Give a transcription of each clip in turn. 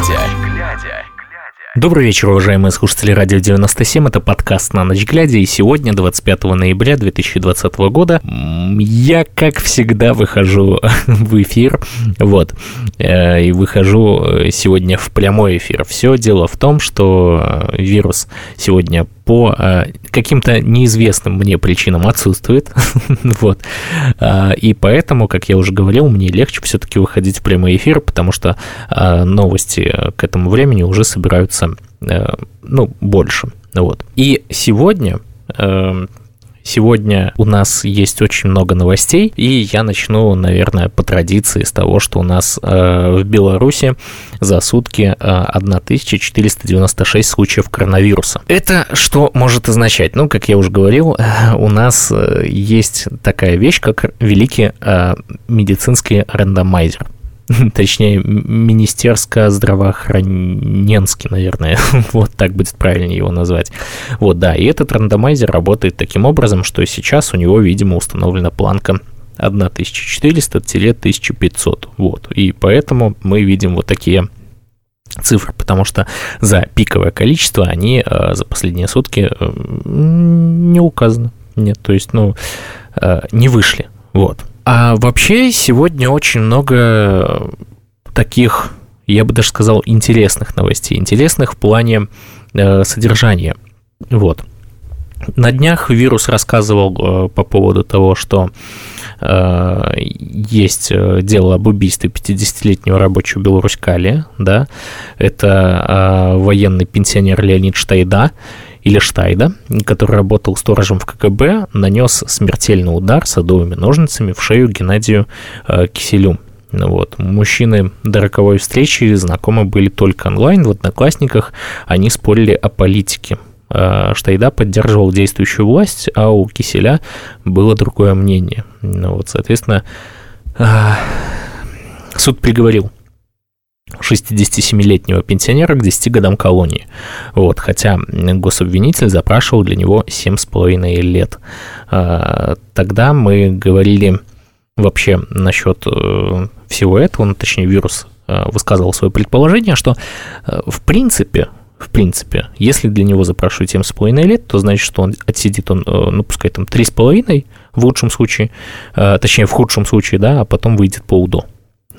глядя. Добрый вечер, уважаемые слушатели Радио 97. Это подкаст «На ночь глядя». И сегодня, 25 ноября 2020 года, я, как всегда, выхожу в эфир. Вот. Э, и выхожу э, сегодня в прямой эфир. Все дело в том, что э, вирус сегодня по каким-то неизвестным мне причинам отсутствует. вот. И поэтому, как я уже говорил, мне легче все-таки выходить в прямой эфир, потому что новости к этому времени уже собираются ну, больше. Вот. И сегодня Сегодня у нас есть очень много новостей, и я начну, наверное, по традиции с того, что у нас э, в Беларуси за сутки э, 1496 случаев коронавируса. Это что может означать? Ну, как я уже говорил, э, у нас э, есть такая вещь, как великий э, медицинский рандомайзер. точнее, министерско здравоохраненский, наверное, вот так будет правильнее его назвать. Вот, да, и этот рандомайзер работает таким образом, что сейчас у него, видимо, установлена планка 1400-1500, вот, и поэтому мы видим вот такие цифры, потому что за пиковое количество они э, за последние сутки э, не указаны. Нет, то есть, ну, э, не вышли. Вот. А вообще сегодня очень много таких, я бы даже сказал, интересных новостей. Интересных в плане э, содержания. Вот. На днях вирус рассказывал э, по поводу того, что э, есть э, дело об убийстве 50-летнего рабочего Беларусь-Кали, да, это э, военный пенсионер Леонид Штайда, или Штайда, который работал сторожем в КГБ, нанес смертельный удар садовыми ножницами в шею Геннадию э, Киселю. Вот. Мужчины до роковой встречи знакомы были только онлайн, в Одноклассниках они спорили о политике. Э, Штайда поддерживал действующую власть, а у Киселя было другое мнение. Ну, вот, соответственно, э, суд приговорил 67-летнего пенсионера к 10 годам колонии. Вот, хотя гособвинитель запрашивал для него 7,5 лет. А, тогда мы говорили вообще насчет э, всего этого, ну, точнее, вирус э, высказывал свое предположение, что э, в принципе, в принципе, если для него запрашивают 7,5 лет, то значит, что он отсидит он, ну, пускай там 3,5 в лучшем случае, точнее, в худшем случае, да, а потом выйдет по УДО.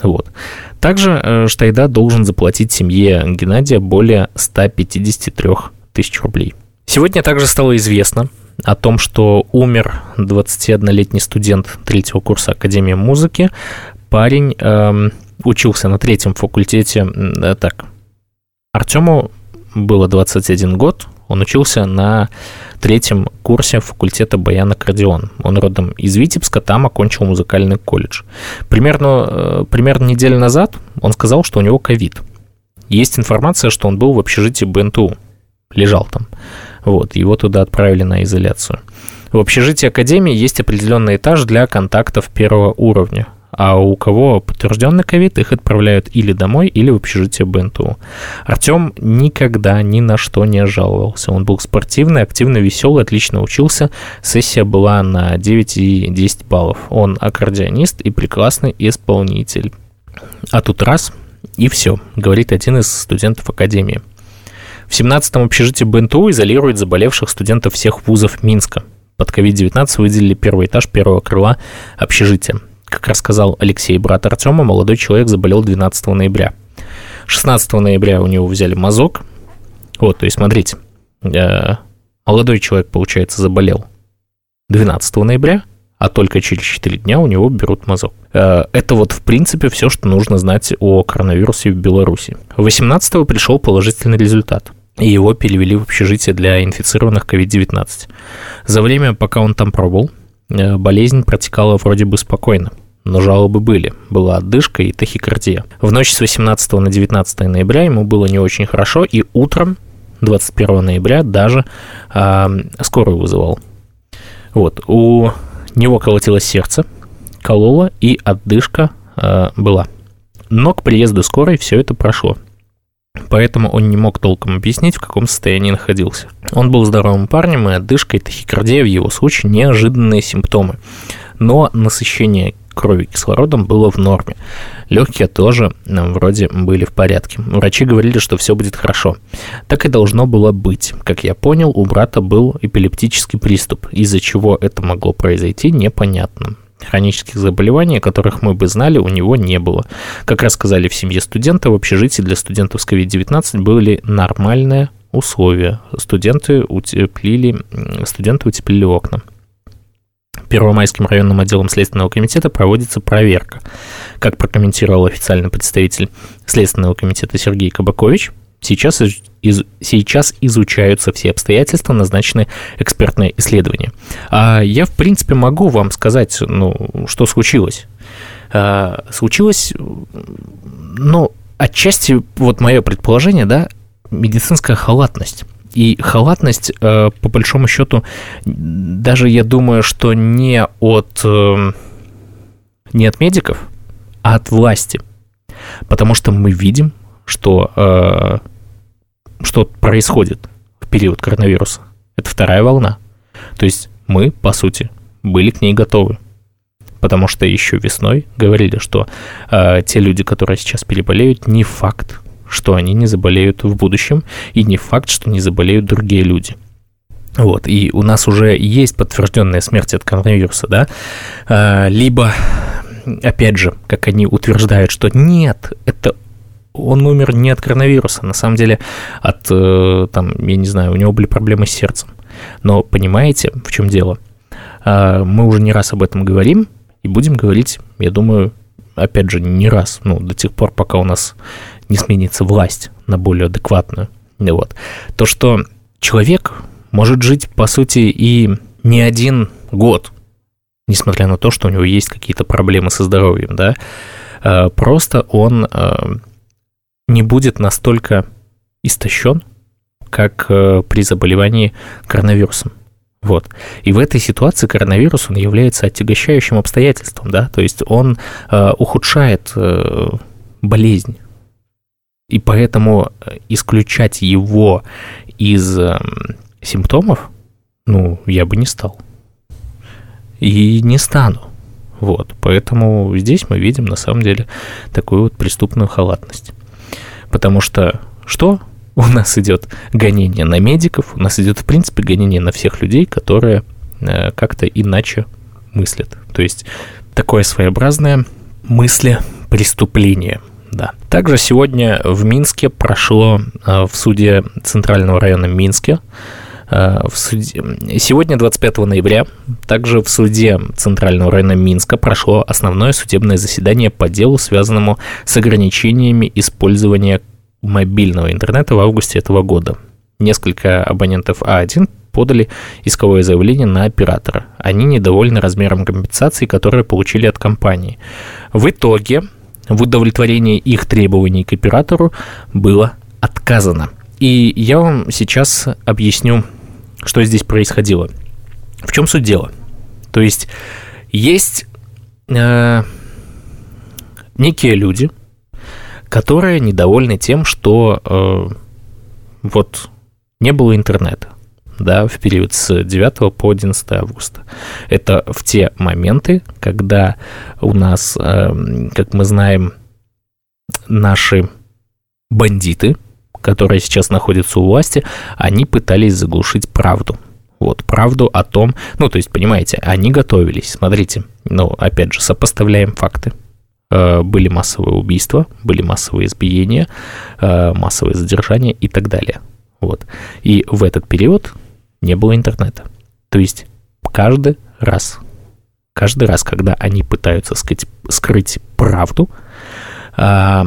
Вот. Также э, Штайда должен заплатить семье Геннадия более 153 тысяч рублей. Сегодня также стало известно о том, что умер 21-летний студент третьего курса Академии музыки. Парень эм, учился на третьем факультете. Э, так, Артему было 21 год, он учился на третьем курсе факультета баян-аккордеон. Он родом из Витебска, там окончил музыкальный колледж. Примерно, э, примерно неделю назад он сказал, что у него ковид. Есть информация, что он был в общежитии БНТУ, лежал там. Вот, его туда отправили на изоляцию. В общежитии Академии есть определенный этаж для контактов первого уровня а у кого подтвержденный ковид, их отправляют или домой, или в общежитие БНТУ. Артем никогда ни на что не жаловался. Он был спортивный, активный, веселый, отлично учился. Сессия была на 9 и 10 баллов. Он аккордеонист и прекрасный исполнитель. А тут раз, и все, говорит один из студентов Академии. В 17-м общежитии БНТУ изолируют заболевших студентов всех вузов Минска. Под COVID-19 выделили первый этаж первого крыла общежития. Как рассказал Алексей, брат Артема, молодой человек заболел 12 ноября. 16 ноября у него взяли мазок. Вот, то есть, смотрите, э, молодой человек, получается, заболел 12 ноября, а только через 4 дня у него берут мазок. Э, это вот, в принципе, все, что нужно знать о коронавирусе в Беларуси. 18 пришел положительный результат и его перевели в общежитие для инфицированных COVID-19. За время, пока он там пробовал, болезнь протекала вроде бы спокойно но жалобы были. Была отдышка и тахикардия. В ночь с 18 на 19 ноября ему было не очень хорошо, и утром 21 ноября даже э, скорую вызывал. Вот, у него колотилось сердце, кололо, и отдышка э, была. Но к приезду скорой все это прошло. Поэтому он не мог толком объяснить, в каком состоянии находился. Он был здоровым парнем, и отдышка и тахикардия в его случае неожиданные симптомы. Но насыщение крови кислородом было в норме. Легкие тоже вроде были в порядке. Врачи говорили, что все будет хорошо. Так и должно было быть. Как я понял, у брата был эпилептический приступ. Из-за чего это могло произойти, непонятно. Хронических заболеваний, о которых мы бы знали, у него не было. Как рассказали в семье студента, в общежитии для студентов с COVID-19 были нормальные условия. Студенты утеплили, студенты утеплили окна. Первомайским районным отделом Следственного комитета проводится проверка. Как прокомментировал официальный представитель Следственного комитета Сергей Кабакович, сейчас, из, сейчас изучаются все обстоятельства, назначены экспертные исследования. А я, в принципе, могу вам сказать, ну, что случилось. А, случилось, ну, отчасти, вот мое предположение, да, медицинская халатность. И халатность, э, по большому счету, даже я думаю, что не от, э, не от медиков, а от власти. Потому что мы видим, что, э, что происходит в период коронавируса. Это вторая волна. То есть мы, по сути, были к ней готовы. Потому что еще весной говорили, что э, те люди, которые сейчас переболеют, не факт, что они не заболеют в будущем, и не факт, что не заболеют другие люди. Вот, и у нас уже есть подтвержденная смерть от коронавируса, да, а, либо, опять же, как они утверждают, что нет, это он умер не от коронавируса, на самом деле от, э, там, я не знаю, у него были проблемы с сердцем. Но понимаете, в чем дело? А, мы уже не раз об этом говорим, и будем говорить, я думаю, опять же, не раз, ну, до тех пор, пока у нас не сменится власть на более адекватную. Вот. То, что человек может жить, по сути, и не один год, несмотря на то, что у него есть какие-то проблемы со здоровьем, да, а, просто он а, не будет настолько истощен, как а, при заболевании коронавирусом. Вот. И в этой ситуации коронавирус, он является отягощающим обстоятельством, да, то есть он э, ухудшает э, болезнь, и поэтому э, исключать его из эм, симптомов, ну, я бы не стал. И не стану. Вот, поэтому здесь мы видим на самом деле такую вот преступную халатность. Потому что что? У нас идет гонение на медиков, у нас идет, в принципе, гонение на всех людей, которые э, как-то иначе мыслят. То есть такое своеобразное мысли преступление – да. Также сегодня в Минске прошло э, в суде Центрального района Минске в суде... Сегодня, 25 ноября, также в суде Центрального района Минска прошло основное судебное заседание по делу, связанному с ограничениями использования мобильного интернета в августе этого года. Несколько абонентов А1 подали исковое заявление на оператора. Они недовольны размером компенсации, которые получили от компании. В итоге в удовлетворении их требований к оператору было отказано. И я вам сейчас объясню, что здесь происходило. В чем суть дела? То есть есть э, некие люди, которые недовольны тем, что э, вот не было интернета да, в период с 9 по 11 августа. Это в те моменты, когда у нас, эм, как мы знаем, наши бандиты, которые сейчас находятся у власти, они пытались заглушить правду. Вот, правду о том, ну, то есть, понимаете, они готовились, смотрите, ну, опять же, сопоставляем факты. Э, были массовые убийства, были массовые избиения, э, массовые задержания и так далее. Вот. И в этот период не было интернета. То есть каждый раз, каждый раз, когда они пытаются скрыть, скрыть правду э,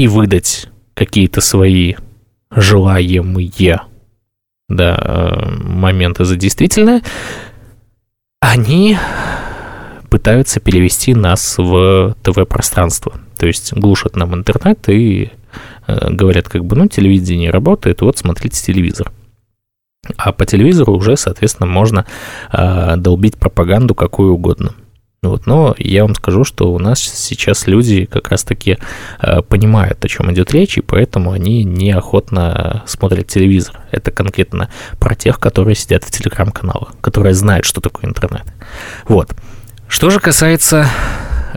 и выдать какие-то свои желаемые да, моменты за действительное, они пытаются перевести нас в ТВ-пространство. То есть глушат нам интернет и э, говорят, как бы, ну, телевидение работает, вот смотрите телевизор. А по телевизору уже, соответственно, можно э, долбить пропаганду какую угодно. Вот, но я вам скажу, что у нас сейчас люди как раз-таки э, понимают, о чем идет речь, и поэтому они неохотно смотрят телевизор. Это конкретно про тех, которые сидят в телеграм-каналах, которые знают, что такое интернет. Вот. Что же касается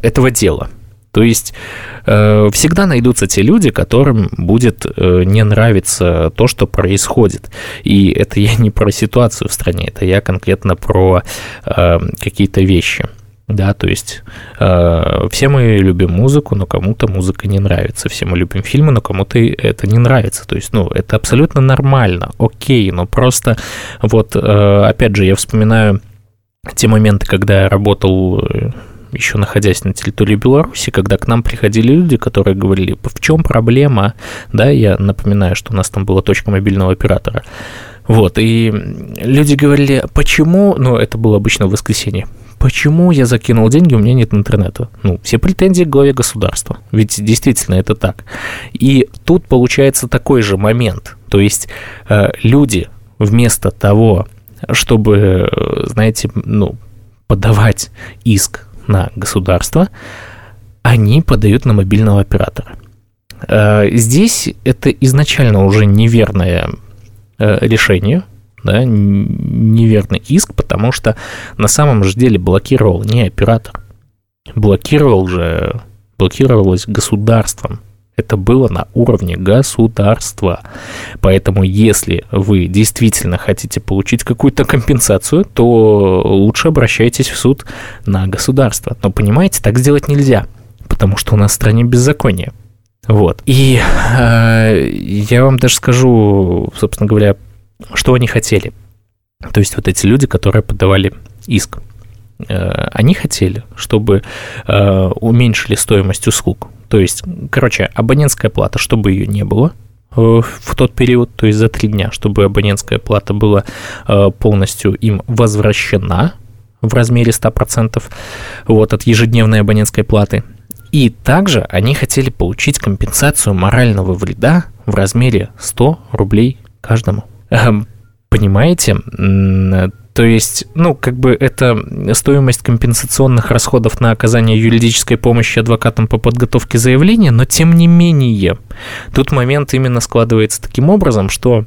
этого дела, то есть э, всегда найдутся те люди, которым будет э, не нравиться то, что происходит. И это я не про ситуацию в стране, это я конкретно про э, какие-то вещи. Да, то есть э, все мы любим музыку, но кому-то музыка не нравится. Все мы любим фильмы, но кому-то это не нравится. То есть, ну, это абсолютно нормально, окей, но просто вот, э, опять же, я вспоминаю те моменты, когда я работал э, еще находясь на территории Беларуси, когда к нам приходили люди, которые говорили, в чем проблема, да, я напоминаю, что у нас там была точка мобильного оператора, вот, и люди говорили, почему, ну, это было обычно в воскресенье, почему я закинул деньги, у меня нет интернета? Ну, все претензии к главе государства, ведь действительно это так. И тут получается такой же момент, то есть э, люди вместо того, чтобы, э, знаете, ну, подавать иск на государство, они подают на мобильного оператора. Э, здесь это изначально уже неверное э, решение, да, неверный иск, потому что на самом же деле блокировал не оператор, блокировал же, блокировалось государством, это было на уровне государства. Поэтому, если вы действительно хотите получить какую-то компенсацию, то лучше обращайтесь в суд на государство. Но понимаете, так сделать нельзя, потому что у нас в стране беззаконие. Вот. И э, я вам даже скажу, собственно говоря, что они хотели. То есть вот эти люди, которые подавали иск. Э, они хотели, чтобы э, уменьшили стоимость услуг. То есть, короче, абонентская плата, чтобы ее не было э, в тот период, то есть за три дня, чтобы абонентская плата была полностью им возвращена в размере 100% вот, от ежедневной абонентской платы. И также они хотели получить компенсацию морального вреда в размере 100 рублей каждому. Эм, понимаете, то есть, ну, как бы это стоимость компенсационных расходов на оказание юридической помощи адвокатам по подготовке заявления, но тем не менее, тут момент именно складывается таким образом, что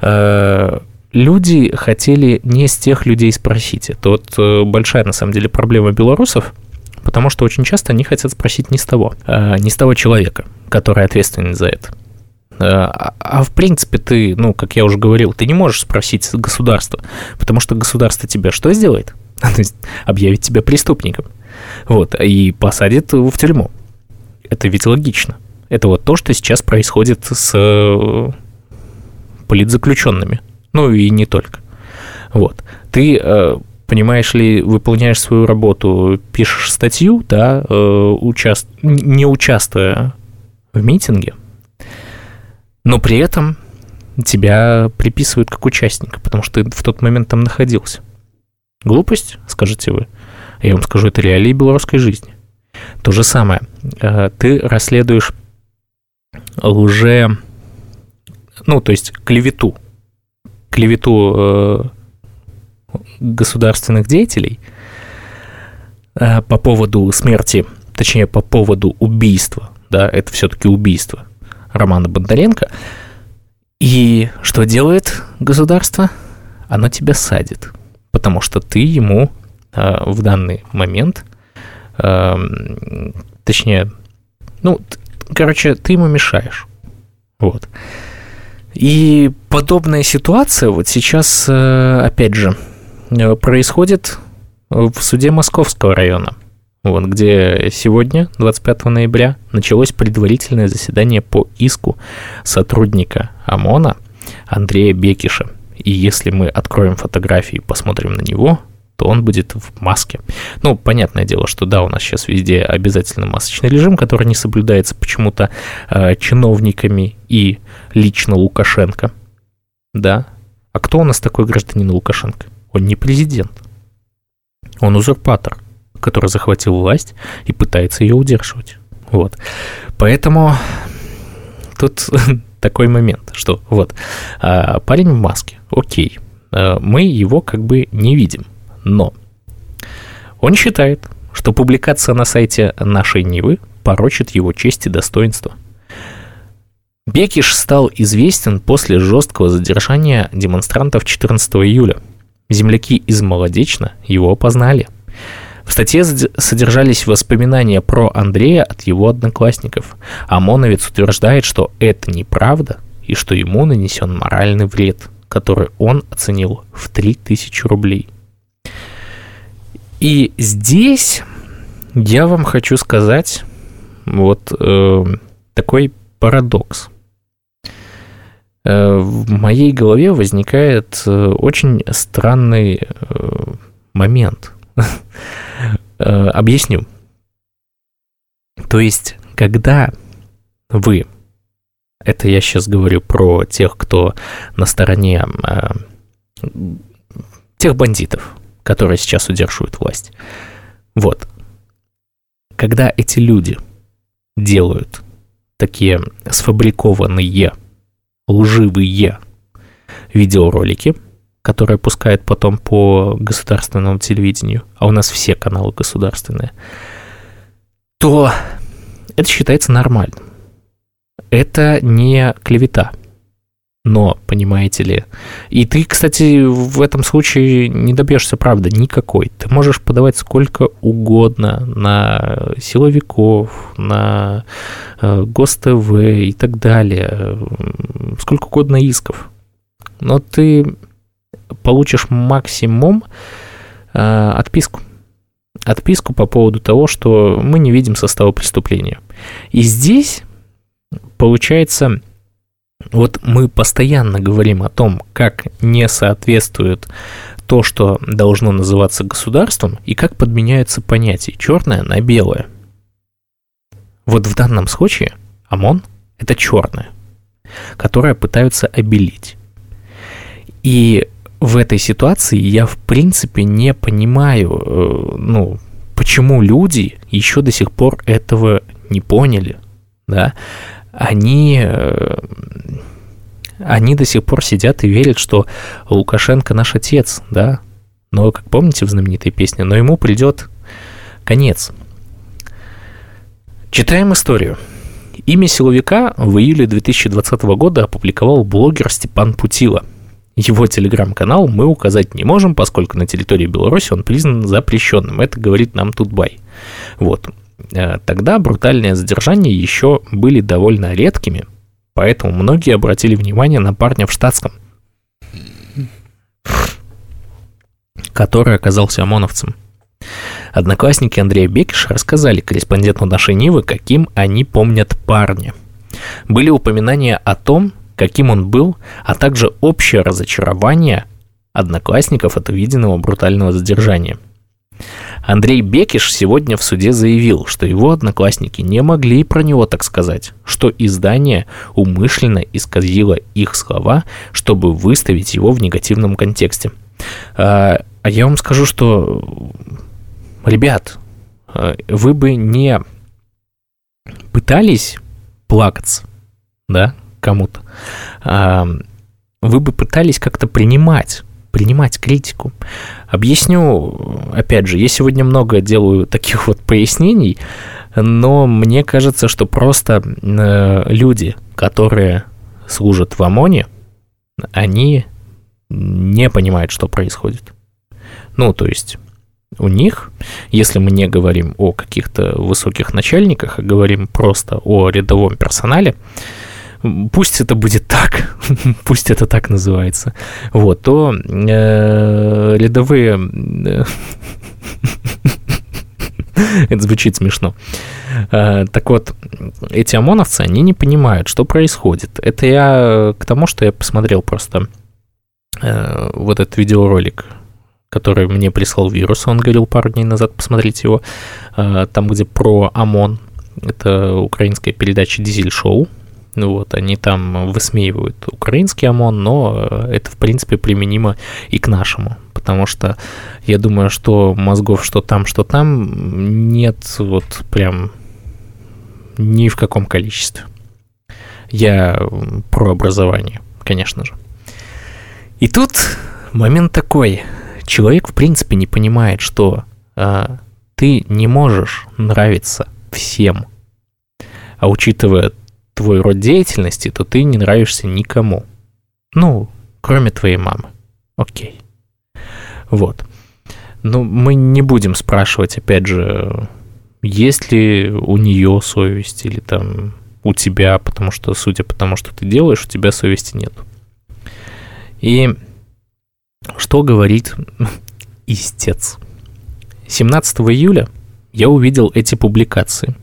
э, люди хотели не с тех людей спросить. Это вот э, большая, на самом деле, проблема белорусов, потому что очень часто они хотят спросить не с того, э, не с того человека, который ответственен за это. А, а в принципе ты, ну, как я уже говорил, ты не можешь спросить государство, потому что государство тебя что сделает? То есть объявит тебя преступником. Вот, и посадит в тюрьму. Это ведь логично. Это вот то, что сейчас происходит с э, политзаключенными. Ну и не только. Вот. Ты, э, понимаешь ли, выполняешь свою работу, пишешь статью, да, э, участ... не участвуя в митинге, но при этом тебя приписывают как участника, потому что ты в тот момент там находился. Глупость, скажете вы. Я вам скажу, это реалии белорусской жизни. То же самое. Э, ты расследуешь уже, ну, то есть клевету, клевету э, государственных деятелей э, по поводу смерти, точнее, по поводу убийства, да, это все-таки убийство, Романа Бондаренко. И что делает государство? Оно тебя садит, потому что ты ему э, в данный момент, э, точнее, ну, короче, ты ему мешаешь. Вот. И подобная ситуация вот сейчас, э, опять же, э, происходит в суде Московского района – вот, где сегодня, 25 ноября, началось предварительное заседание по иску сотрудника ОМОНа Андрея Бекиша. И если мы откроем фотографии и посмотрим на него, то он будет в маске. Ну, понятное дело, что да, у нас сейчас везде обязательно масочный режим, который не соблюдается почему-то э, чиновниками и лично Лукашенко. Да. А кто у нас такой гражданин Лукашенко? Он не президент. Он узурпатор который захватил власть и пытается ее удерживать. Вот. Поэтому тут такой момент, что вот а, парень в маске, окей, а, мы его как бы не видим, но он считает, что публикация на сайте нашей Нивы порочит его честь и достоинство. Бекиш стал известен после жесткого задержания демонстрантов 14 июля. Земляки из Молодечно его опознали – В статье содержались воспоминания про Андрея от его одноклассников. ОМОНовец утверждает, что это неправда и что ему нанесен моральный вред, который он оценил в 3000 рублей. И здесь я вам хочу сказать вот э, такой парадокс. Э, в моей голове возникает э, очень странный э, момент. Объясню. То есть, когда вы, это я сейчас говорю про тех, кто на стороне тех бандитов, которые сейчас удерживают власть. Вот. Когда эти люди делают такие сфабрикованные лживые видеоролики, которые пускают потом по государственному телевидению, а у нас все каналы государственные, то это считается нормальным. Это не клевета. Но, понимаете ли, и ты, кстати, в этом случае не добьешься правды никакой. Ты можешь подавать сколько угодно на силовиков, на э, ГосТВ и так далее, сколько угодно исков. Но ты получишь максимум э, отписку. Отписку по поводу того, что мы не видим состава преступления. И здесь получается вот мы постоянно говорим о том, как не соответствует то, что должно называться государством, и как подменяются понятия черное на белое. Вот в данном случае ОМОН – это черное, которое пытаются обелить. И в этой ситуации я в принципе не понимаю, э, ну, почему люди еще до сих пор этого не поняли, да, они, э, они до сих пор сидят и верят, что Лукашенко наш отец, да, но, как помните в знаменитой песне, но ему придет конец. Читаем историю. Имя силовика в июле 2020 года опубликовал блогер Степан Путила. Его телеграм-канал мы указать не можем, поскольку на территории Беларуси он признан запрещенным. Это говорит нам Тутбай. Вот. Э, тогда брутальные задержания еще были довольно редкими, поэтому многие обратили внимание на парня в штатском, который оказался ОМОНовцем. Одноклассники Андрея Бекиша рассказали корреспонденту нашей Нивы, каким они помнят парня. Были упоминания о том, каким он был, а также общее разочарование одноклассников от увиденного брутального задержания – Андрей Бекиш сегодня в суде заявил, что его одноклассники не могли про него так сказать, что издание умышленно исказило их слова, чтобы выставить его в негативном контексте. А, а я вам скажу, что, ребят, а, вы бы не пытались плакаться, да, кому-то, вы бы пытались как-то принимать принимать критику. Объясню, опять же, я сегодня много делаю таких вот пояснений, но мне кажется, что просто э, люди, которые служат в ОМОНе, они не понимают, что происходит. Ну, то есть у них, если мы не говорим о каких-то высоких начальниках, а говорим просто о рядовом персонале, пусть это будет так, пусть это так называется, вот, то э, рядовые... Э, это звучит смешно. Э, так вот, эти ОМОНовцы, они не понимают, что происходит. Это я к тому, что я посмотрел просто э, вот этот видеоролик, который мне прислал вирус, он говорил пару дней назад, посмотрите его, там, где про ОМОН, это украинская передача «Дизель-шоу», ну вот, они там высмеивают украинский ОМОН, но э, это, в принципе, применимо и к нашему. Потому что я думаю, что мозгов что там, что там нет вот прям ни в каком количестве. Я про образование, конечно же. И тут момент такой. Человек, в принципе, не понимает, что а, ты не можешь нравиться всем. А учитывая твой род деятельности, то ты не нравишься никому. Ну, кроме твоей мамы. Окей. Вот. Ну, мы не будем спрашивать, опять же, есть ли у нее совесть или там у тебя, потому что, судя по тому, что ты делаешь, у тебя совести нет. И что говорит истец? 17 июля я увидел эти публикации.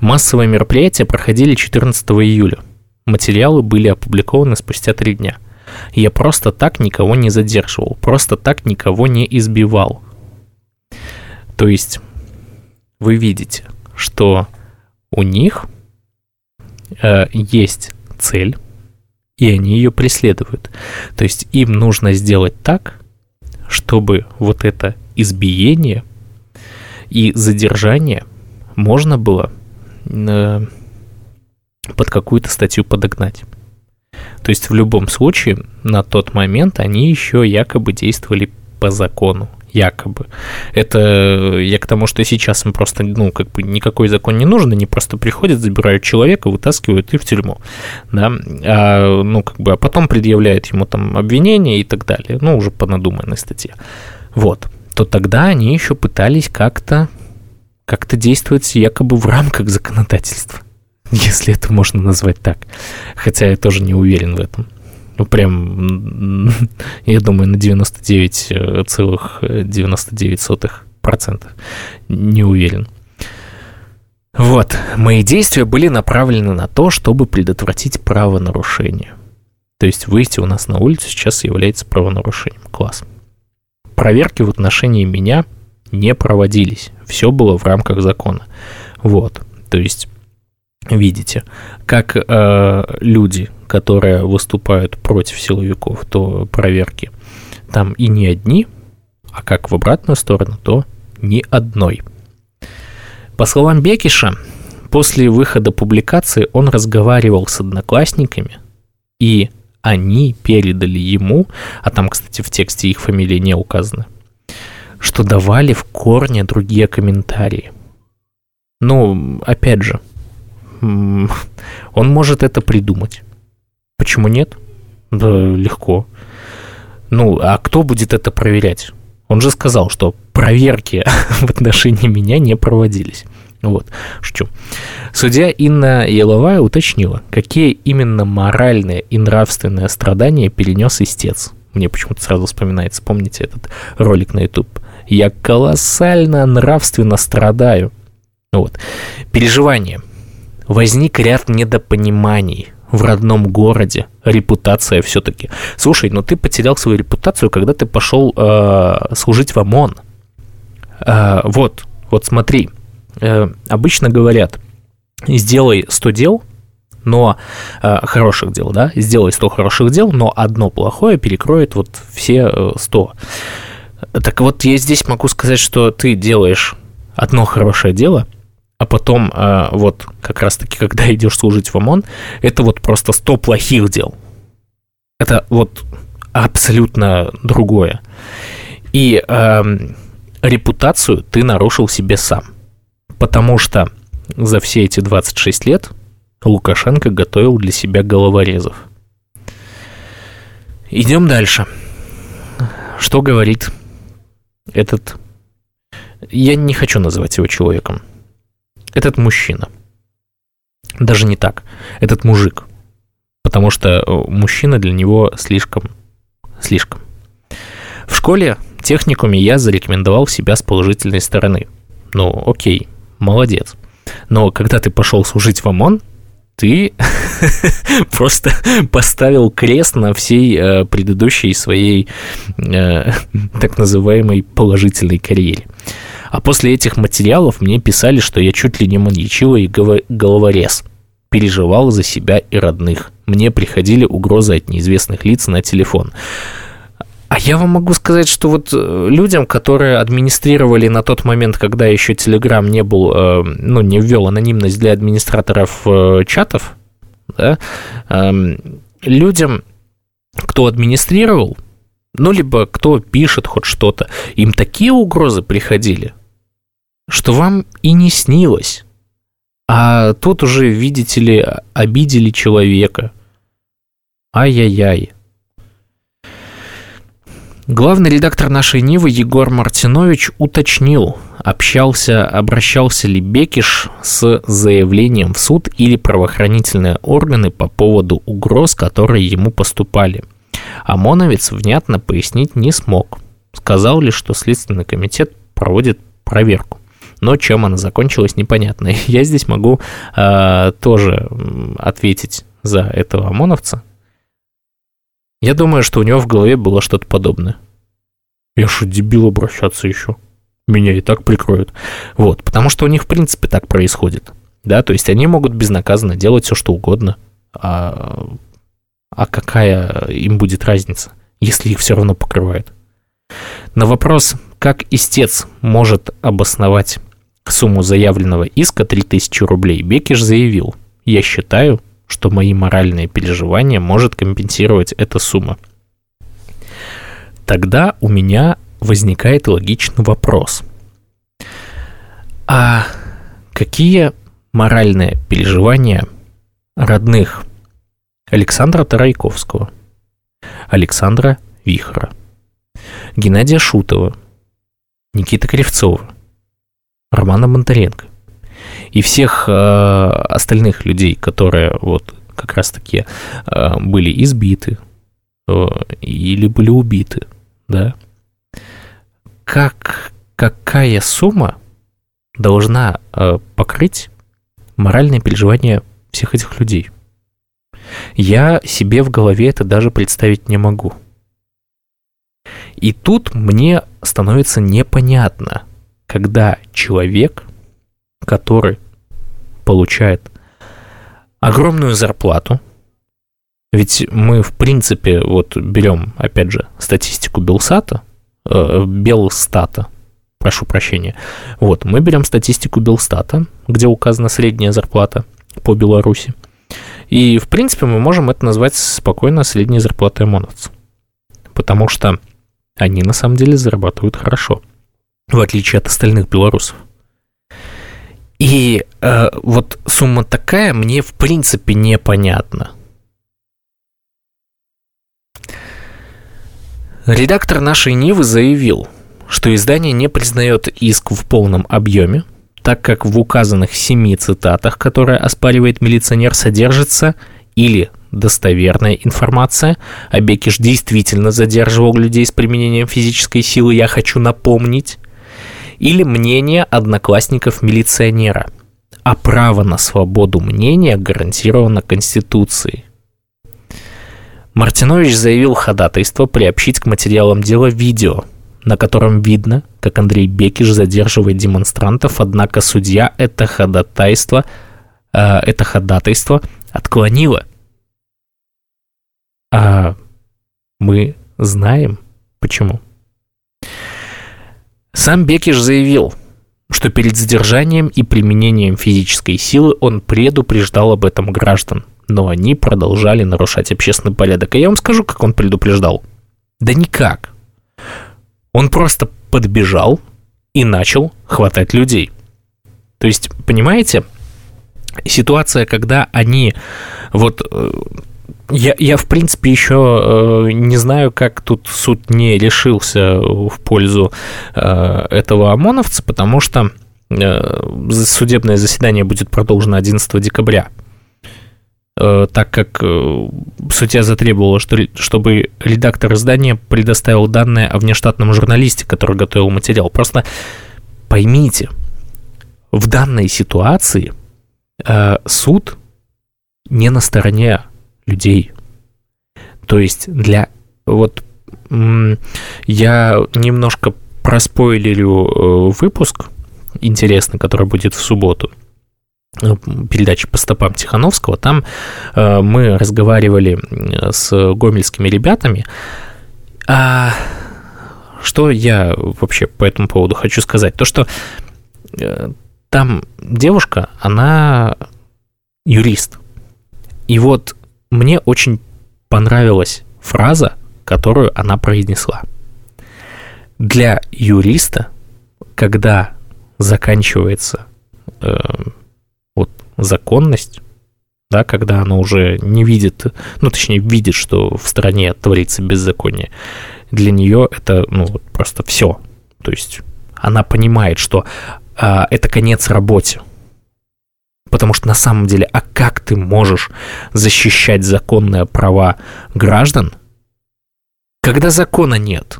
Массовые мероприятия проходили 14 июля. Материалы были опубликованы спустя три дня. Я просто так никого не задерживал, просто так никого не избивал. То есть вы видите, что у них э, есть цель, и они ее преследуют. То есть им нужно сделать так, чтобы вот это избиение и задержание можно было э, под какую-то статью подогнать. То есть в любом случае на тот момент они еще якобы действовали по закону якобы. Это я к тому, что сейчас им просто, ну, как бы никакой закон не нужен, они просто приходят, забирают человека, вытаскивают и в тюрьму, да, а, ну, как бы, а потом предъявляют ему там обвинения и так далее, ну, уже по надуманной статье. Вот. То тогда они еще пытались как-то как-то действовать якобы в рамках законодательства, если это можно назвать так. Хотя я тоже не уверен в этом ну, прям, я думаю, на 99,99%. Не уверен. Вот, мои действия были направлены на то, чтобы предотвратить правонарушение. То есть выйти у нас на улицу сейчас является правонарушением. Класс. Проверки в отношении меня не проводились. Все было в рамках закона. Вот. То есть видите, как э, люди, которые выступают против силовиков, то проверки там и не одни, а как в обратную сторону, то ни одной. По словам Бекиша, после выхода публикации он разговаривал с одноклассниками, и они передали ему, а там, кстати, в тексте их фамилии не указаны, что давали в корне другие комментарии. Ну, опять же, он может это придумать. Почему нет? Да, легко. Ну, а кто будет это проверять? Он же сказал, что проверки в отношении меня не проводились. Вот, шучу. Судья Инна Еловая уточнила, какие именно моральные и нравственные страдания перенес истец. Мне почему-то сразу вспоминается, помните этот ролик на YouTube? Я колоссально нравственно страдаю. Вот. Переживание – возник ряд недопониманий в родном городе, репутация все-таки. Слушай, ну ты потерял свою репутацию, когда ты пошел э, служить в ОМОН. Э, вот, вот смотри, э, обычно говорят, сделай 100 дел, но э, хороших дел, да, сделай 100 хороших дел, но одно плохое перекроет вот все 100. Так вот, я здесь могу сказать, что ты делаешь одно хорошее дело, а потом э, вот как раз-таки, когда идешь служить в ОМОН, это вот просто 100 плохих дел. Это вот абсолютно другое. И э, репутацию ты нарушил себе сам. Потому что за все эти 26 лет Лукашенко готовил для себя головорезов. Идем дальше. Что говорит этот... Я не хочу называть его человеком этот мужчина. Даже не так. Этот мужик. Потому что э, мужчина для него слишком... Слишком. В школе, техникуме я зарекомендовал себя с положительной стороны. Ну, окей, молодец. Но когда ты пошел служить в ОМОН, ты просто поставил крест на всей э, предыдущей своей э, так называемой положительной карьере. А после этих материалов мне писали, что я чуть ли не маньячила и головорез. Переживал за себя и родных. Мне приходили угрозы от неизвестных лиц на телефон. А я вам могу сказать, что вот э, людям, которые администрировали на тот момент, когда еще Telegram не был, э, ну, не ввел анонимность для администраторов э, чатов, да, эм, людям, кто администрировал, ну, либо кто пишет хоть что-то, им такие угрозы приходили, что вам и не снилось. А тут уже, видите ли, обидели человека. Ай-яй-яй. Главный редактор нашей Нивы Егор Мартинович уточнил, общался, обращался ли Бекиш с заявлением в суд или правоохранительные органы по поводу угроз, которые ему поступали. ОМОНовец внятно пояснить не смог. Сказал лишь, что Следственный комитет проводит проверку. Но чем она закончилась, непонятно. Я здесь могу э, тоже ответить за этого ОМОНовца, я думаю, что у него в голове было что-то подобное. Я что, дебил обращаться еще? Меня и так прикроют. Вот, потому что у них, в принципе, так происходит. Да, то есть они могут безнаказанно делать все, что угодно. А, а какая им будет разница, если их все равно покрывают? На вопрос, как истец может обосновать сумму заявленного иска 3000 рублей, Бекиш заявил, я считаю, что мои моральные переживания может компенсировать эта сумма. Тогда у меня возникает логичный вопрос. А какие моральные переживания родных Александра Тарайковского, Александра Вихра, Геннадия Шутова, Никиты Кривцова, Романа Бондаренко и всех э, остальных людей, которые вот как раз-таки э, были избиты э, или были убиты, да, как, какая сумма должна покрыть моральные переживания всех этих людей? Я себе в голове это даже представить не могу. И тут мне становится непонятно, когда человек, который получает огромную зарплату, ведь мы, в принципе, вот берем, опять же, статистику Белсата, э, Белстата, прошу прощения. Вот, мы берем статистику Белстата, где указана средняя зарплата по Беларуси. И, в принципе, мы можем это назвать спокойно средней зарплатой ОМОНовцев. Потому что они, на самом деле, зарабатывают хорошо, в отличие от остальных белорусов. И э, вот сумма такая мне в принципе непонятна. Редактор нашей Нивы заявил, что издание не признает иск в полном объеме, так как в указанных семи цитатах, которые оспаривает милиционер, содержится или достоверная информация, а Бекиш действительно задерживал людей с применением физической силы, я хочу напомнить, или мнение одноклассников-милиционера. А право на свободу мнения гарантировано Конституцией. Мартинович заявил ходатайство приобщить к материалам дела видео, на котором видно, как Андрей Бекиш задерживает демонстрантов, однако судья это ходатайство, э, это ходатайство отклонила. А мы знаем почему. Сам Бекиш заявил, что перед задержанием и применением физической силы он предупреждал об этом граждан, но они продолжали нарушать общественный порядок. А я вам скажу, как он предупреждал. Да никак. Он просто подбежал и начал хватать людей. То есть, понимаете, ситуация, когда они вот э, я, я, в принципе, еще э, не знаю, как тут суд не решился в пользу э, этого ОМОНовца, потому что э, судебное заседание будет продолжено 11 декабря. Э, так как э, судья затребовала, что, чтобы редактор издания предоставил данные о внештатном журналисте, который готовил материал. Просто поймите, в данной ситуации э, суд не на стороне людей. То есть для... Вот я немножко проспойлерю э, выпуск интересный, который будет в субботу э, передачи по стопам Тихановского, там э, мы разговаривали с гомельскими ребятами. А что я вообще по этому поводу хочу сказать? То, что там девушка, она юрист. И вот мне очень понравилась фраза, которую она произнесла. Для юриста, когда заканчивается э, вот законность, да, когда она уже не видит, ну, точнее, видит, что в стране творится беззаконие, для нее это, ну, просто все. То есть она понимает, что а, это конец работе. Потому что на самом деле, а как ты можешь защищать законные права граждан, когда закона нет?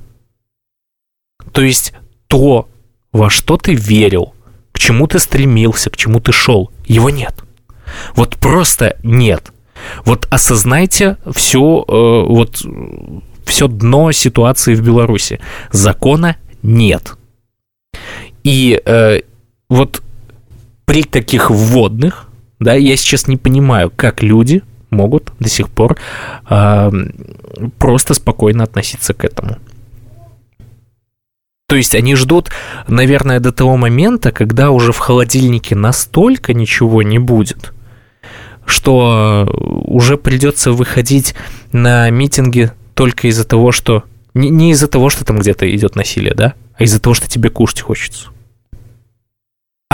То есть то, во что ты верил, к чему ты стремился, к чему ты шел, его нет. Вот просто нет. Вот осознайте все, э, вот все дно ситуации в Беларуси. Закона нет. И э, вот при таких вводных, да, я сейчас не понимаю, как люди могут до сих пор э, просто спокойно относиться к этому. То есть они ждут, наверное, до того момента, когда уже в холодильнике настолько ничего не будет, что уже придется выходить на митинги только из-за того, что... Не, не из-за того, что там где-то идет насилие, да? А из-за того, что тебе кушать хочется.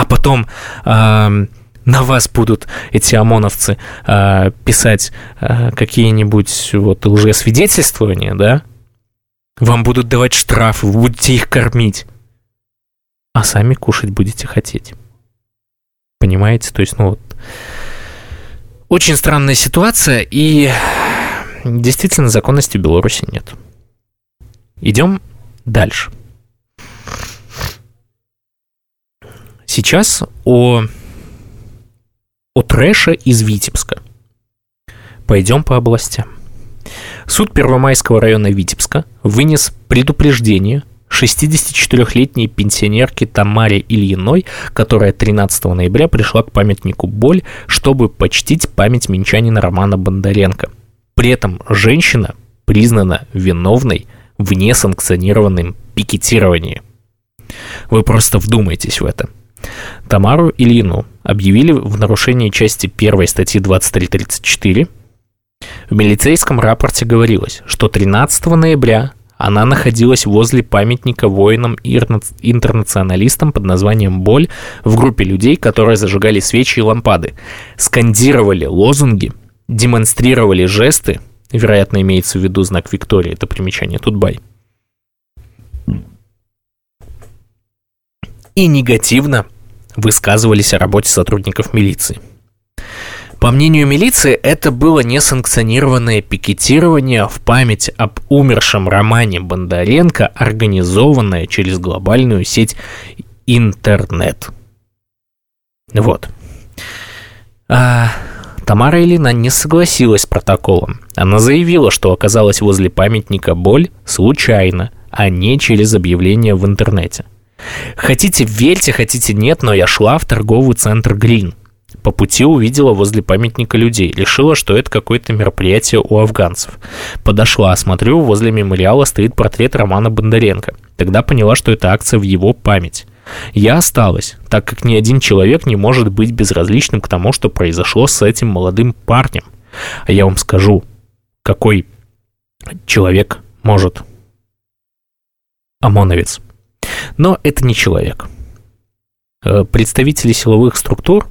А потом э, на вас будут эти ОМОНовцы э, писать э, какие-нибудь вот лжесвидетельствования, да? Вам будут давать штрафы, вы будете их кормить. А сами кушать будете хотеть. Понимаете? То есть, ну вот... Очень странная ситуация, и действительно законности в Беларуси нет. Идем дальше. Сейчас о, о трэше из Витебска. Пойдем по областям. Суд Первомайского района Витебска вынес предупреждение 64-летней пенсионерке Тамаре Ильиной, которая 13 ноября пришла к памятнику Боль, чтобы почтить память минчанина Романа Бондаренко. При этом женщина признана виновной в несанкционированном пикетировании. Вы просто вдумайтесь в это. Тамару Ильину объявили в нарушении части 1 статьи 2334. В милицейском рапорте говорилось, что 13 ноября она находилась возле памятника воинам-интернационалистам под названием «Боль» в группе людей, которые зажигали свечи и лампады, скандировали лозунги, демонстрировали жесты, вероятно, имеется в виду знак Виктории, это примечание. Тутбай, и негативно высказывались о работе сотрудников милиции. По мнению милиции, это было несанкционированное пикетирование в память об умершем Романе Бондаренко, организованное через глобальную сеть интернет. Вот. А, Тамара Ильина не согласилась с протоколом. Она заявила, что оказалась возле памятника «Боль» случайно, а не через объявление в интернете. Хотите верьте, хотите нет, но я шла в торговый центр «Грин», по пути увидела возле памятника людей. Решила, что это какое-то мероприятие у афганцев. Подошла, смотрю, возле мемориала стоит портрет Романа Бондаренко. Тогда поняла, что это акция в его память. Я осталась, так как ни один человек не может быть безразличным к тому, что произошло с этим молодым парнем. А я вам скажу, какой человек может. ОМОНовец. Но это не человек. Э, представители силовых структур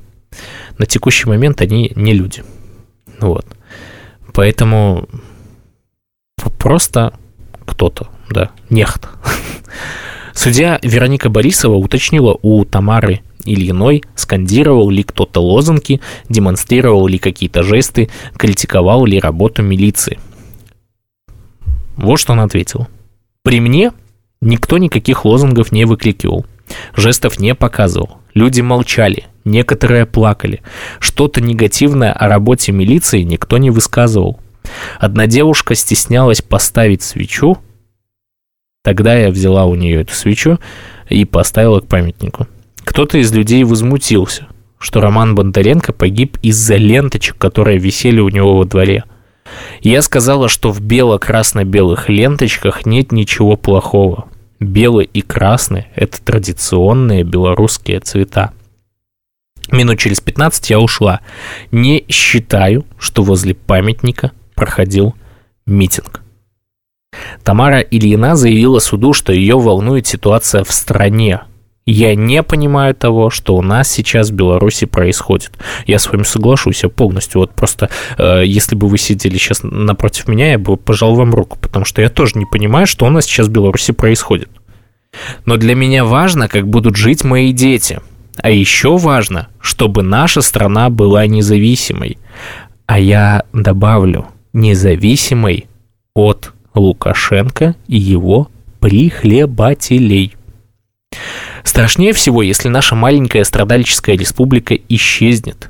на текущий момент они не люди. Вот. Поэтому просто кто-то, да, нехт. Судья Вероника Борисова уточнила у Тамары Ильиной, скандировал ли кто-то лозунги, демонстрировал ли какие-то жесты, критиковал ли работу милиции. Вот что он ответил. При мне никто никаких лозунгов не выкрикивал, жестов не показывал. Люди молчали, некоторые плакали. Что-то негативное о работе милиции никто не высказывал. Одна девушка стеснялась поставить свечу. Тогда я взяла у нее эту свечу и поставила к памятнику. Кто-то из людей возмутился, что Роман Бондаренко погиб из-за ленточек, которые висели у него во дворе. Я сказала, что в бело-красно-белых ленточках нет ничего плохого. Белый и красный – это традиционные белорусские цвета. Минут через 15 я ушла. Не считаю, что возле памятника проходил митинг. Тамара Ильина заявила суду, что ее волнует ситуация в стране. Я не понимаю того, что у нас сейчас в Беларуси происходит. Я с вами соглашусь, я полностью. Вот просто, э, если бы вы сидели сейчас напротив меня, я бы пожал вам руку, потому что я тоже не понимаю, что у нас сейчас в Беларуси происходит. Но для меня важно, как будут жить мои дети. А еще важно, чтобы наша страна была независимой. А я добавлю, независимой от Лукашенко и его прихлебателей. Страшнее всего, если наша маленькая страдальческая республика исчезнет.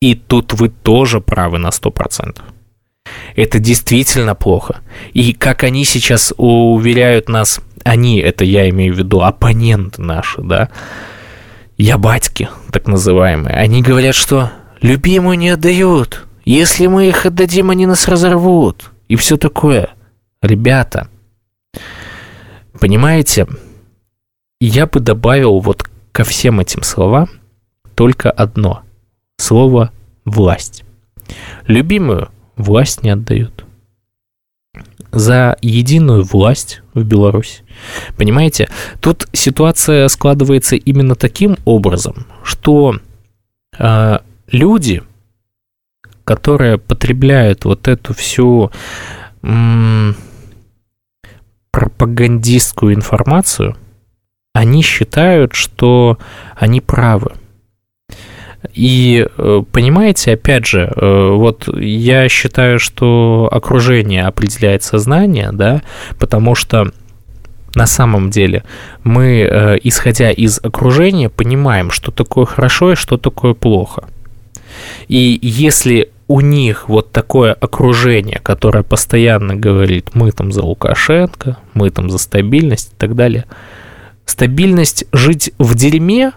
И тут вы тоже правы на 100%. Это действительно плохо. И как они сейчас уверяют нас, они, это я имею в виду, оппоненты наши, да, я батьки, так называемые, они говорят, что любимую не отдают. Если мы их отдадим, они нас разорвут. И все такое. Ребята, понимаете, я бы добавил вот ко всем этим словам только одно. Слово «власть». Любимую власть не отдают. За единую власть в Беларуси. Понимаете, тут ситуация складывается именно таким образом, что э, люди, которые потребляют вот эту всю м- пропагандистскую информацию – они считают, что они правы. И э, понимаете, опять же, э, вот я считаю, что окружение определяет сознание, да, потому что на самом деле мы, э, исходя из окружения, понимаем, что такое хорошо и что такое плохо. И если у них вот такое окружение, которое постоянно говорит, мы там за Лукашенко, мы там за стабильность и так далее – стабильность жить в дерьме,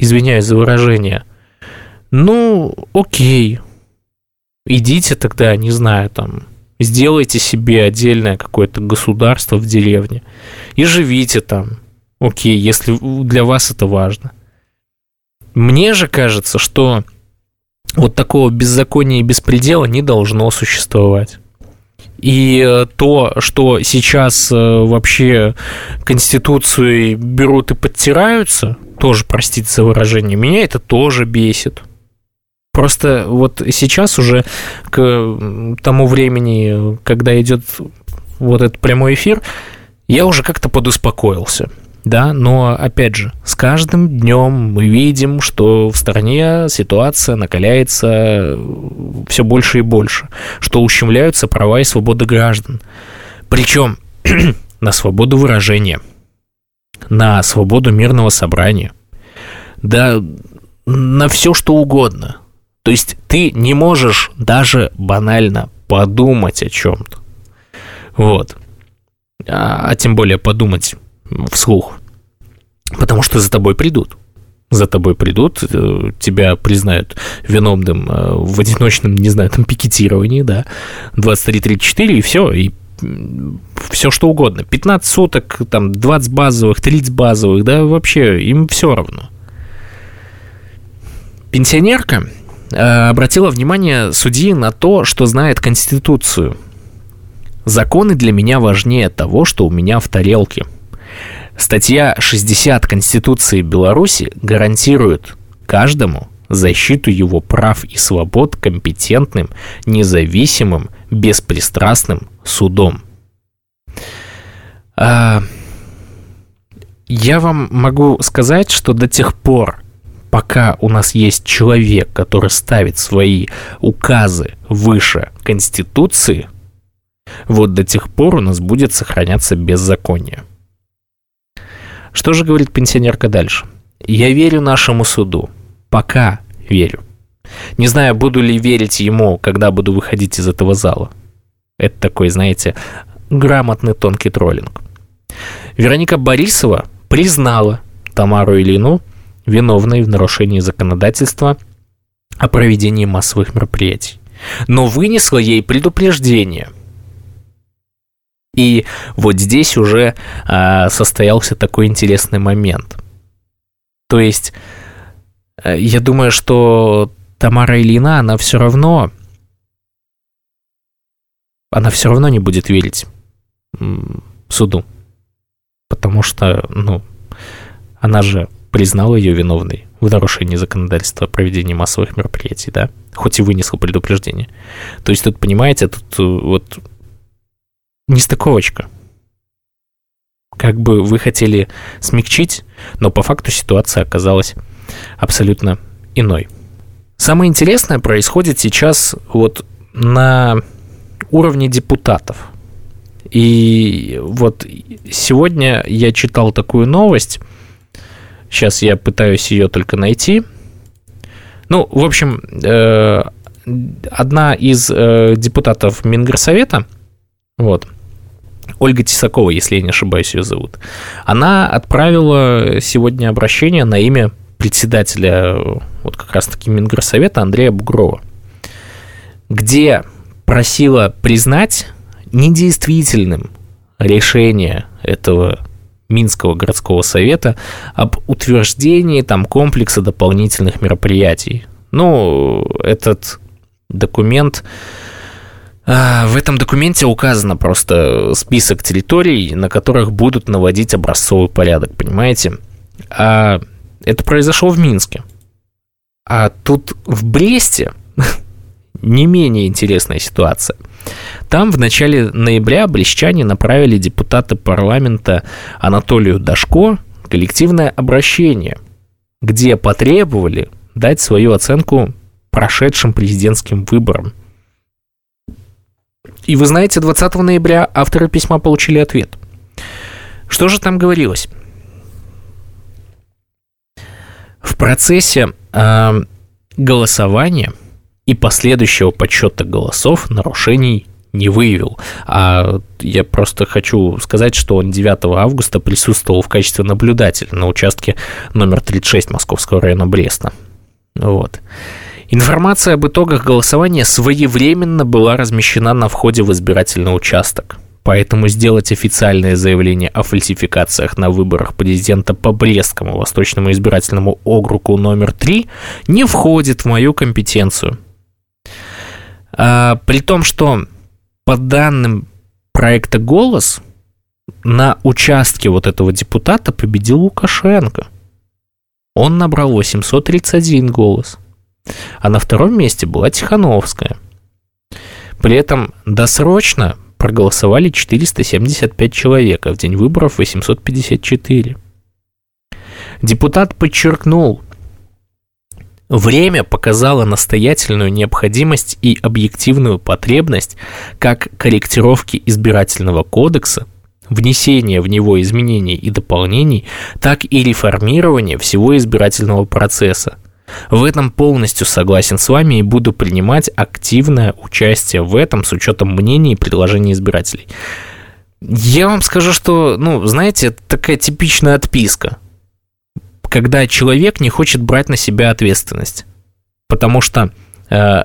извиняюсь за выражение, ну, окей, идите тогда, не знаю, там, сделайте себе отдельное какое-то государство в деревне и живите там, окей, если для вас это важно. Мне же кажется, что вот такого беззакония и беспредела не должно существовать. И э, то, что сейчас э, вообще Конституции берут и подтираются, тоже, простите за выражение, меня это тоже бесит. Просто вот сейчас уже к тому времени, когда идет вот этот прямой эфир, я уже как-то подуспокоился да, но опять же, с каждым днем мы видим, что в стране ситуация накаляется все больше и больше, что ущемляются права и свободы граждан. Причем на свободу выражения, на свободу мирного собрания, да на все что угодно. То есть ты не можешь даже банально подумать о чем-то. Вот. А, а тем более подумать вслух. Потому что за тобой придут. За тобой придут, э, тебя признают виновным э, в одиночном, не знаю, там, пикетировании, да, 23-34, и все, и все что угодно. 15 суток, там, 20 базовых, 30 базовых, да, вообще им все равно. Пенсионерка э, обратила внимание судьи на то, что знает Конституцию. Законы для меня важнее того, что у меня в тарелке – Статья 60 Конституции Беларуси гарантирует каждому защиту его прав и свобод компетентным, независимым, беспристрастным судом. А, я вам могу сказать, что до тех пор, пока у нас есть человек, который ставит свои указы выше Конституции, вот до тех пор у нас будет сохраняться беззаконие. Что же говорит пенсионерка дальше? Я верю нашему суду. Пока верю. Не знаю, буду ли верить ему, когда буду выходить из этого зала. Это такой, знаете, грамотный тонкий троллинг. Вероника Борисова признала Тамару Ильину виновной в нарушении законодательства о проведении массовых мероприятий, но вынесла ей предупреждение – и вот здесь уже а, состоялся такой интересный момент. То есть, э, я думаю, что Тамара Ильина, она все равно, она все равно не будет верить суду. Потому что, ну, Она же признала ее виновной в нарушении законодательства о проведении массовых мероприятий, да, хоть и вынесла предупреждение. То есть тут, понимаете, тут э, вот нестыковочка. Как бы вы хотели смягчить, но по факту ситуация оказалась абсолютно иной. Самое интересное происходит сейчас вот на уровне депутатов. И вот сегодня я читал такую новость. Сейчас я пытаюсь ее только найти. Ну, в общем, э, одна из э, депутатов Мингорсовета, вот, Ольга Тисакова, если я не ошибаюсь, ее зовут, она отправила сегодня обращение на имя председателя вот как раз-таки Мингорсовета Андрея Бугрова, где просила признать недействительным решение этого Минского городского совета об утверждении там комплекса дополнительных мероприятий. Ну, этот документ в этом документе указано просто список территорий, на которых будут наводить образцовый порядок, понимаете? А это произошло в Минске. А тут в Бресте не менее интересная ситуация. Там в начале ноября брещане направили депутаты парламента Анатолию Дашко коллективное обращение, где потребовали дать свою оценку прошедшим президентским выборам – и вы знаете, 20 ноября авторы письма получили ответ. Что же там говорилось? В процессе э, голосования и последующего подсчета голосов нарушений не выявил. А я просто хочу сказать, что он 9 августа присутствовал в качестве наблюдателя на участке номер 36 Московского района Бреста. Вот. Информация об итогах голосования своевременно была размещена на входе в избирательный участок. Поэтому сделать официальное заявление о фальсификациях на выборах президента по Брестскому Восточному избирательному округу номер 3 не входит в мою компетенцию. А, при том, что по данным проекта «Голос» на участке вот этого депутата победил Лукашенко. Он набрал 831 голос – а на втором месте была Тихановская. При этом досрочно проголосовали 475 человек, а в день выборов 854. Депутат подчеркнул, Время показало настоятельную необходимость и объективную потребность как корректировки избирательного кодекса, внесения в него изменений и дополнений, так и реформирования всего избирательного процесса – в этом полностью согласен с вами и буду принимать активное участие в этом с учетом мнений и предложений избирателей. Я вам скажу, что, ну, знаете, это такая типичная отписка, когда человек не хочет брать на себя ответственность, потому что э,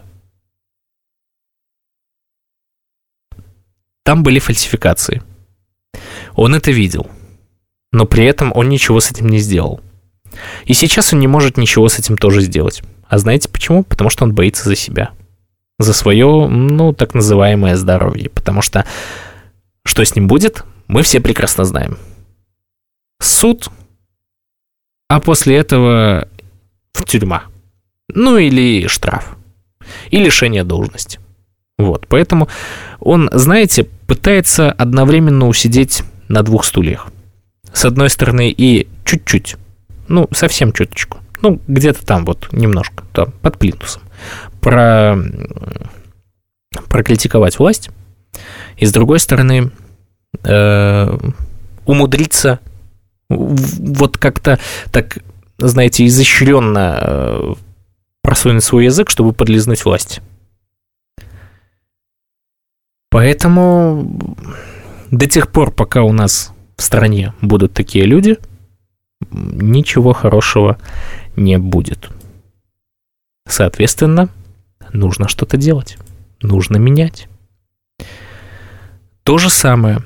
там были фальсификации. Он это видел, но при этом он ничего с этим не сделал. И сейчас он не может ничего с этим тоже сделать. А знаете почему? Потому что он боится за себя. За свое, ну, так называемое здоровье. Потому что что с ним будет, мы все прекрасно знаем. Суд, а после этого в тюрьма. Ну или штраф. И лишение должности. Вот, поэтому он, знаете, пытается одновременно усидеть на двух стульях. С одной стороны и чуть-чуть ну, совсем чуточку. Ну, где-то там вот немножко, там, под плинтусом. Про... Прокритиковать власть. И с другой стороны, э, умудриться вот как-то так, знаете, изощренно э, просунуть свой язык, чтобы подлизнуть власть. Поэтому до тех пор, пока у нас в стране будут такие люди – ничего хорошего не будет. Соответственно, нужно что-то делать, нужно менять. То же самое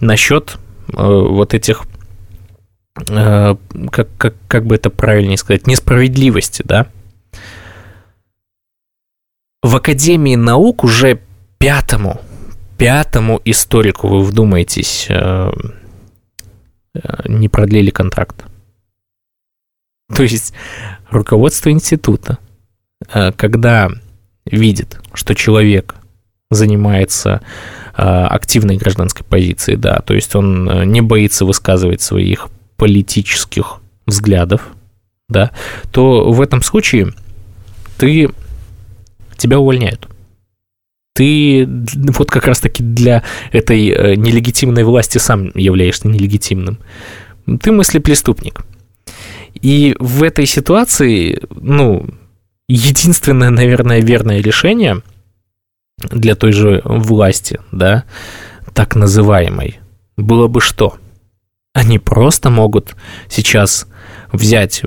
насчет э, вот этих, э, как, как, как бы это правильнее сказать, несправедливости, да. В Академии наук уже пятому, пятому историку, вы вдумаетесь, э, э не продлили контракт. То есть руководство института, э, когда видит, что человек занимается э, активной гражданской позицией, да, то есть он э, не боится высказывать своих политических взглядов, да, то в этом случае ты тебя увольняют. Ты вот как раз-таки для этой нелегитимной власти сам являешься нелегитимным. Ты мыслепреступник. И в этой ситуации, ну, единственное, наверное, верное решение для той же власти, да, так называемой, было бы что? Они просто могут сейчас взять,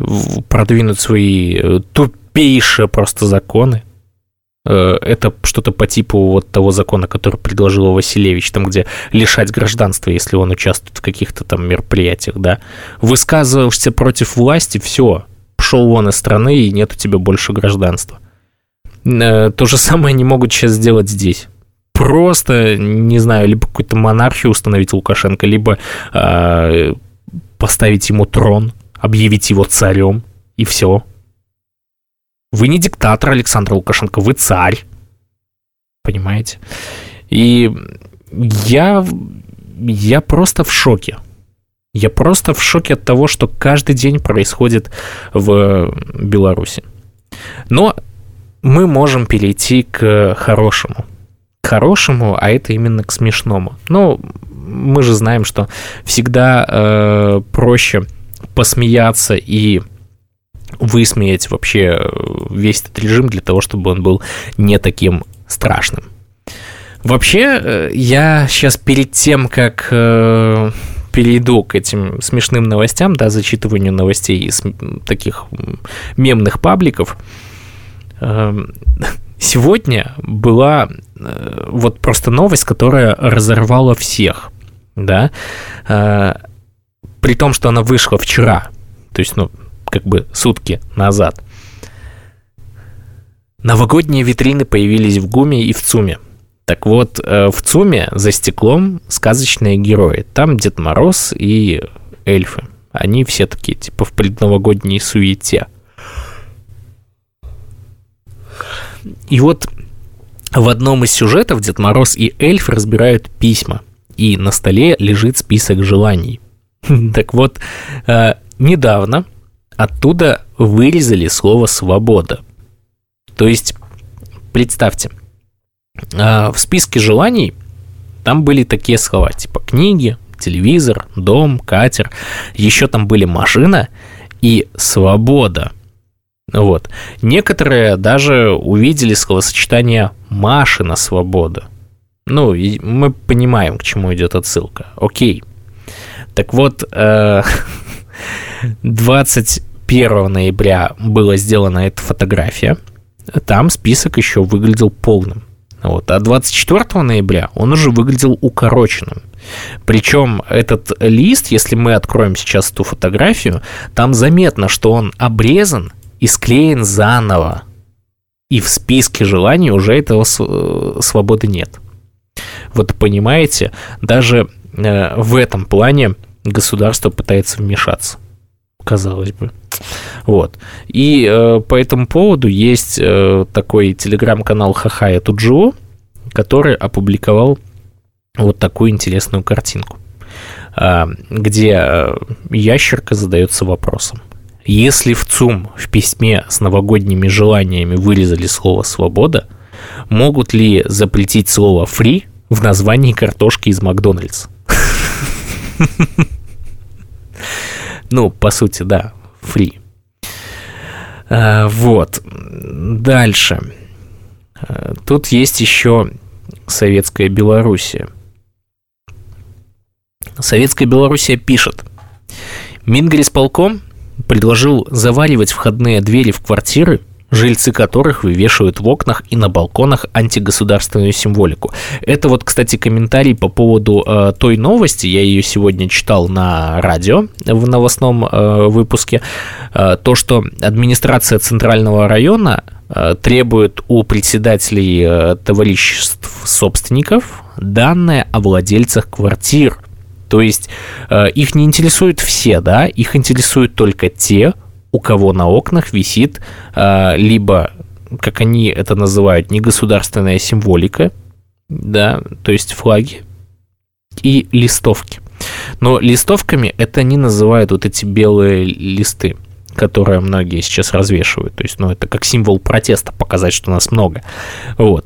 продвинуть свои э, тупейшие просто законы, это что-то по типу вот того закона, который предложил Василевич, там, где лишать гражданства, если он участвует в каких-то там мероприятиях, да. Высказываешься против власти, все, пошел вон из страны, и нет у тебя больше гражданства. Э, то же самое они могут сейчас сделать здесь. Просто, не знаю, либо какую-то монархию установить Лукашенко, либо э, поставить ему трон, объявить его царем, и все. Вы не диктатор, Александр Лукашенко, вы царь. Понимаете? И я, я просто в шоке. Я просто в шоке от того, что каждый день происходит в Беларуси. Но мы можем перейти к хорошему. К хорошему, а это именно к смешному. Ну, мы же знаем, что всегда э, проще посмеяться и высмеять вообще э, весь этот режим для того, чтобы он был не таким страшным. Вообще, э, я сейчас перед тем, как э, перейду к этим смешным новостям, да, зачитыванию новостей из таких мемных пабликов, сегодня была вот просто новость, которая разорвала всех, да, при том, что она вышла вчера, то есть, ну, как бы сутки назад. Новогодние витрины появились в ГУМе и в ЦУМе. Так вот, э, в ЦУМе за стеклом сказочные герои. Там Дед Мороз и эльфы. Они все такие, типа, в предновогодней суете. И вот в одном из сюжетов Дед Мороз и эльф разбирают письма. И на столе лежит список желаний. Так вот, э, недавно оттуда вырезали слово «свобода». То есть, представьте, а, в списке желаний там были такие слова, типа книги, телевизор, дом, катер, еще там были машина и свобода. Вот. Некоторые даже увидели словосочетание «машина свобода». Ну, и мы понимаем, к чему идет отсылка. Окей. Так вот, 21 ноября была сделана эта фотография. Там список еще выглядел полным. Вот. А 24 ноября он уже выглядел укороченным. Причем этот лист, если мы откроем сейчас эту фотографию, там заметно, что он обрезан и склеен заново. И в списке желаний уже этого свободы нет. Вот понимаете, даже э, в этом плане государство пытается вмешаться казалось бы. Вот. И э, по этому поводу есть э, такой телеграм-канал Хахая Туджио, который опубликовал вот такую интересную картинку, э, где ящерка задается вопросом. Если в ЦУМ в письме с новогодними желаниями вырезали слово «свобода», могут ли запретить слово «фри» в названии картошки из Макдональдс? Ну, по сути, да, фри. А, вот. Дальше. А, тут есть еще Советская Белоруссия. Советская Белоруссия пишет. Мингрисполком предложил заваривать входные двери в квартиры жильцы которых вывешивают в окнах и на балконах антигосударственную символику. Это вот, кстати, комментарий по поводу э, той новости, я ее сегодня читал на радио в новостном э, выпуске, э, то, что администрация Центрального района э, требует у председателей э, товариществ собственников данные о владельцах квартир. То есть э, их не интересуют все, да, их интересуют только те, у кого на окнах висит э, либо, как они это называют, негосударственная символика, да, то есть флаги и листовки. Но листовками это не называют вот эти белые листы, которые многие сейчас развешивают. То есть, ну, это как символ протеста, показать, что нас много. Вот.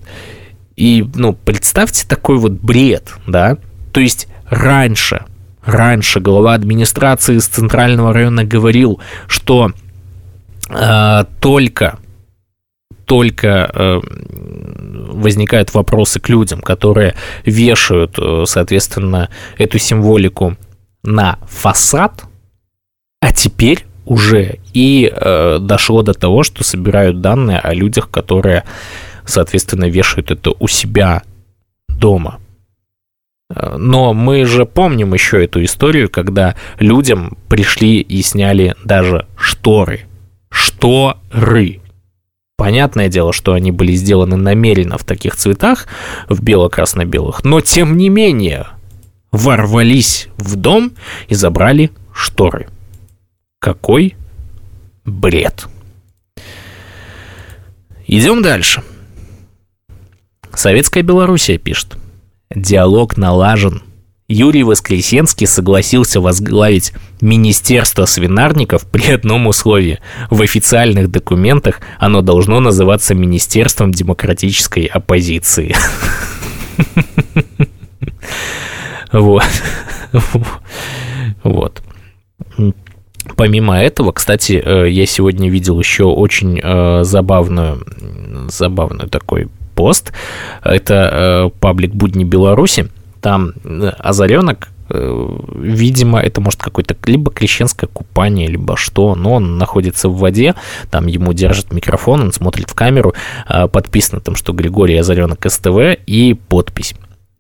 И, ну, представьте такой вот бред, да? То есть раньше, раньше глава администрации из Центрального района говорил, что э, только только э, возникают вопросы к людям, которые вешают, э, соответственно, эту символику на фасад, а теперь уже и э, дошло до того, что собирают данные о людях, которые, соответственно, вешают это у себя дома. Но мы же помним еще эту историю, когда людям пришли и сняли даже шторы. Шторы. Понятное дело, что они были сделаны намеренно в таких цветах, в бело-красно-белых, но тем не менее ворвались в дом и забрали шторы. Какой бред. Идем дальше. Советская Белоруссия пишет. Диалог налажен Юрий Воскресенский согласился возглавить Министерство свинарников при одном условии. В официальных документах оно должно называться Министерством демократической оппозиции. Вот. Вот. Помимо этого, кстати, э, я сегодня видел еще очень э, забавную, забавную такой пост. Это э, паблик «Будни Беларуси», там э, озаренок, э, видимо, это может какое-то либо крещенское купание, либо что, но он находится в воде, там ему держат микрофон, он смотрит в камеру, подписано там, что Григорий Озаренок СТВ и подпись.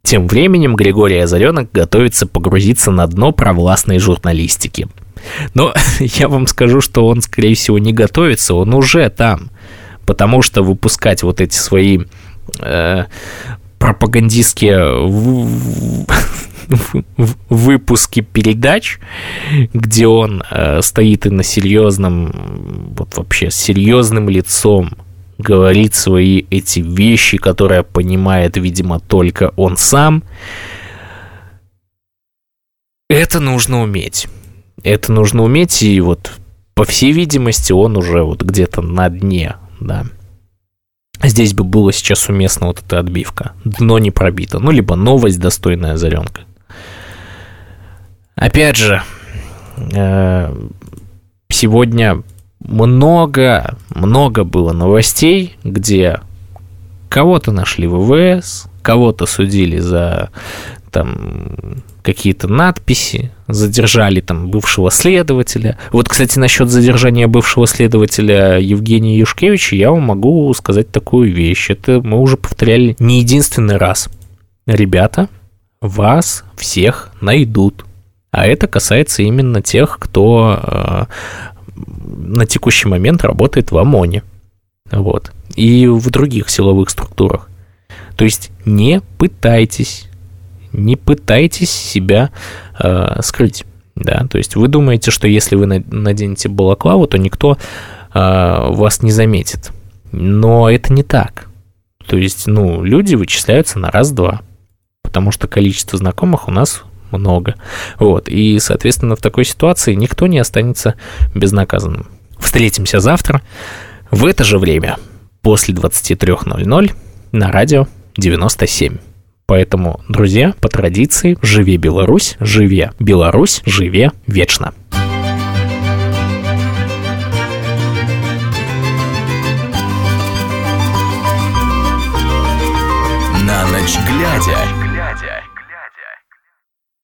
Тем временем Григорий Озаренок готовится погрузиться на дно провластной журналистики. Но я вам скажу, что он, скорее всего, не готовится, он уже там. Потому что выпускать вот эти свои э, пропагандистские выпуски передач, где он э, стоит и на серьезном, вот вообще серьезным лицом говорит свои эти вещи, которые понимает, видимо, только он сам. Это нужно уметь. Это нужно уметь, и вот, по всей видимости, он уже вот где-то на дне, да. Здесь бы было сейчас уместно вот эта отбивка. Дно не пробито. Ну, либо новость достойная озаренка. Опять же, э, сегодня много, много было новостей, где кого-то нашли в ВВС, кого-то судили за там какие-то надписи, задержали там бывшего следователя. Вот, кстати, насчет задержания бывшего следователя Евгения Юшкевича я вам могу сказать такую вещь. Это мы уже повторяли не единственный раз. Ребята, вас всех найдут. А это касается именно тех, кто э, на текущий момент работает в ОМОНе. Вот. И в других силовых структурах. То есть не пытайтесь не пытайтесь себя э, скрыть. Да, то есть вы думаете, что если вы наденете балаклаву, то никто э, вас не заметит. Но это не так. То есть, ну, люди вычисляются на раз-два, потому что количество знакомых у нас много. Вот, и, соответственно, в такой ситуации никто не останется безнаказанным. Встретимся завтра в это же время, после 23.00 на радио 97. Поэтому, друзья, по традиции, живи Беларусь, живе Беларусь, живе вечно. На ночь глядя.